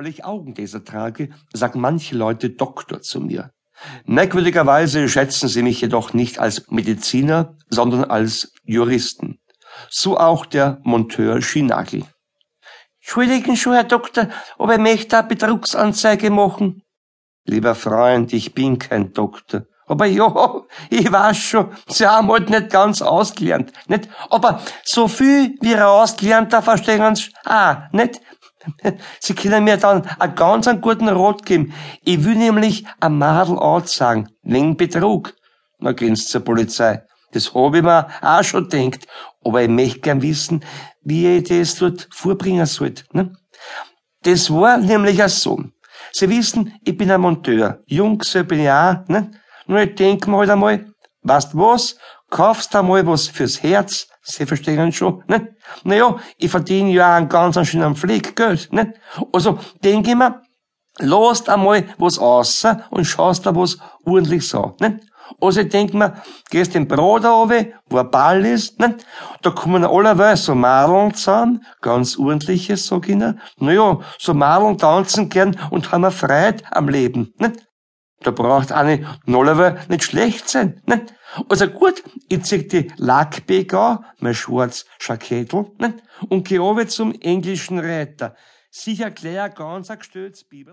Weil ich Augengläser trage, sagen manche Leute Doktor zu mir. Merkwürdigerweise schätzen sie mich jedoch nicht als Mediziner, sondern als Juristen. So auch der Monteur Schinagel. Entschuldigen schon, Herr Doktor, ob er möchte eine Betrugsanzeige machen? Lieber Freund, ich bin kein Doktor. Aber ja, ich weiß schon, Sie haben halt nicht ganz ausgelernt, nicht? Aber so viel wie er ausgelernt, da verstehen Sie ah, nicht? Sie können mir dann einen ganz einen guten Rot geben. Ich will nämlich ein Madel sagen, wegen Betrug. Na, Sie zur Polizei. Das hab ich mir auch schon gedacht. Aber ich möchte gern wissen, wie ich das dort vorbringen sollte. Ne? Das war nämlich auch so. Sie wissen, ich bin ein Monteur. Jung so bin ich auch. Ne? Und ich denk mir halt einmal, weißt was? Kaufst einmal was fürs Herz. Sie verstehen schon, ne? Naja, ich verdiene ja einen ganz schönen Pfleggeld, ne? Also, denk ich mir, lasst einmal was aus und schaust da was ordentliches an, ne? Also ich denk mir, gehst den Brot runter, wo ein Ball ist, ne? Da kommen allerweil so Madeln zusammen, ganz ordentliche, sag ich ihnen. Naja, so Madeln tanzen gern und haben eine Freude am Leben, ne? Da braucht eine normalerweise nicht schlecht sein, ne? Also gut, ich zieh die Lackbeck an, mein schwarz Schakettel, ne? Und geh runter zum englischen Reiter. Sicher gleich ein ganz gestörtes Biber.